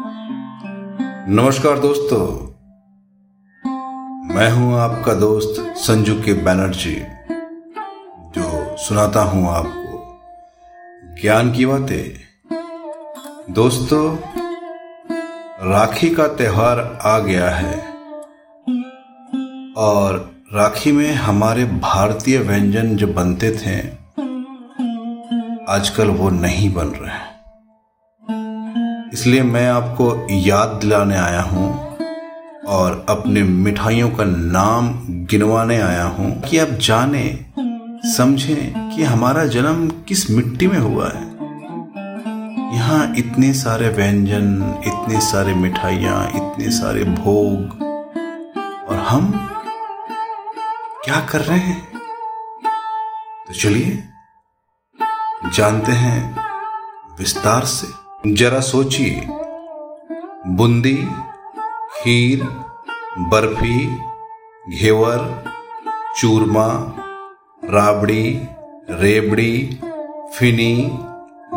नमस्कार दोस्तों। मैं हूँ आपका दोस्त संजू के बैनर्जी, जो सुनाता हूँ आपको ज्ञान की बातें। दोस्तों, राखी का त्योहार आ गया है और राखी में हमारे भारतीय व्यंजन जो बनते थे, आजकल वो नहीं बन रहे हैं। इसलिए मैं आपको याद दिलाने आया हूँ और अपने मिठाइयों का नाम गिनवाने आया हूँ कि आप जाने, समझें कि हमारा जन्म किस मिट्टी में हुआ है। यहाँ इतने सारे व्यंजन, इतने सारे मिठाइयाँ, इतने सारे भोग, और हम क्या कर रहे हैं? तो चलिए, जानते हैं विस्तार से। जरा सोचिए। बूंदी, खीर, बर्फ़ी, घेवर, चूरमा, राबड़ी, रेबड़ी, फिनी,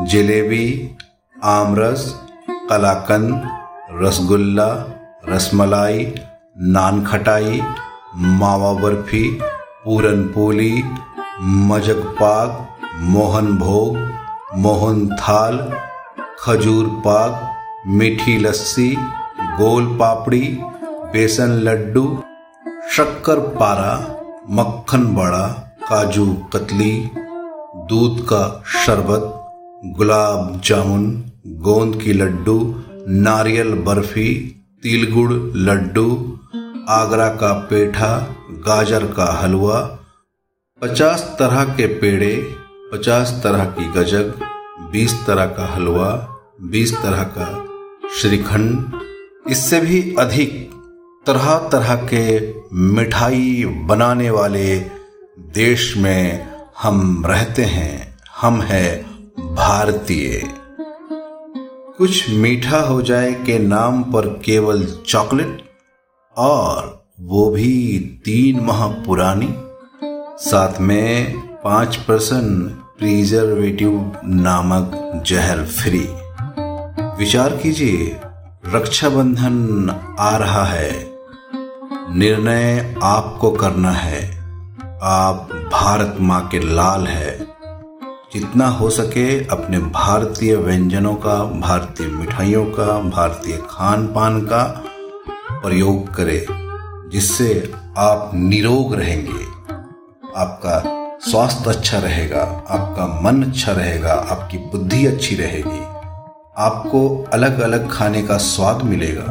जलेबी, आमरस, कलाकंद, रसगुल्ला, रसमलाई नान खटाई मावा बर्फ़ी पूरन पोली मजक पाक, मोहन भोग, मोहन थाल खजूर पाक मीठी लस्सी, गोल पापड़ी, बेसन लड्डू, शक्कर पारा, मक्खन बड़ा, काजू कतली, दूध का शरबत, गुलाब जामुन, गोंद की लड्डू, नारियल बर्फ़ी, तिलगुड़ लड्डू, आगरा का पेठा, गाजर का हलवा, पचास तरह के पेड़े, पचास तरह की गजक, बीस तरह का हलवा बीस तरह का श्रीखंड, इससे भी अधिक तरह तरह के मिठाई बनाने वाले देश में हम रहते हैं। हम है भारतीय। कुछ मीठा हो जाए के नाम पर केवल चॉकलेट, और वो भी तीन माह पुरानी। साथ में पाँच परसेंट प्रिजर्वेटिव नामक जहर फ्री। विचार कीजिए, रक्षाबंधन आ रहा है। निर्णय आपको करना है। आप भारत माँ के लाल है। जितना हो सके अपने भारतीय व्यंजनों का, भारतीय मिठाइयों का, भारतीय खान पान का प्रयोग करें, जिससे आप निरोग रहेंगे। आपका स्वास्थ्य अच्छा रहेगा, आपका मन अच्छा रहेगा, आपकी बुद्धि अच्छी रहेगी। आपको अलग अलग खाने का स्वाद मिलेगा।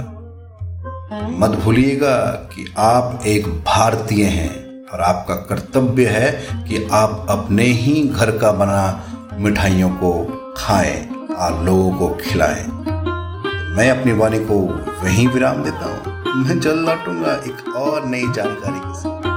मत भूलिएगा कि आप एक भारतीय हैं और आपका कर्तव्य है कि आप अपने ही घर का बना मिठाइयों को खाएँ और लोगों को खिलाएँ। मैं अपनी वाणी को वहीं विराम देता हूँ। मैं जल्द लौटूँगा एक और नई जानकारी के साथ।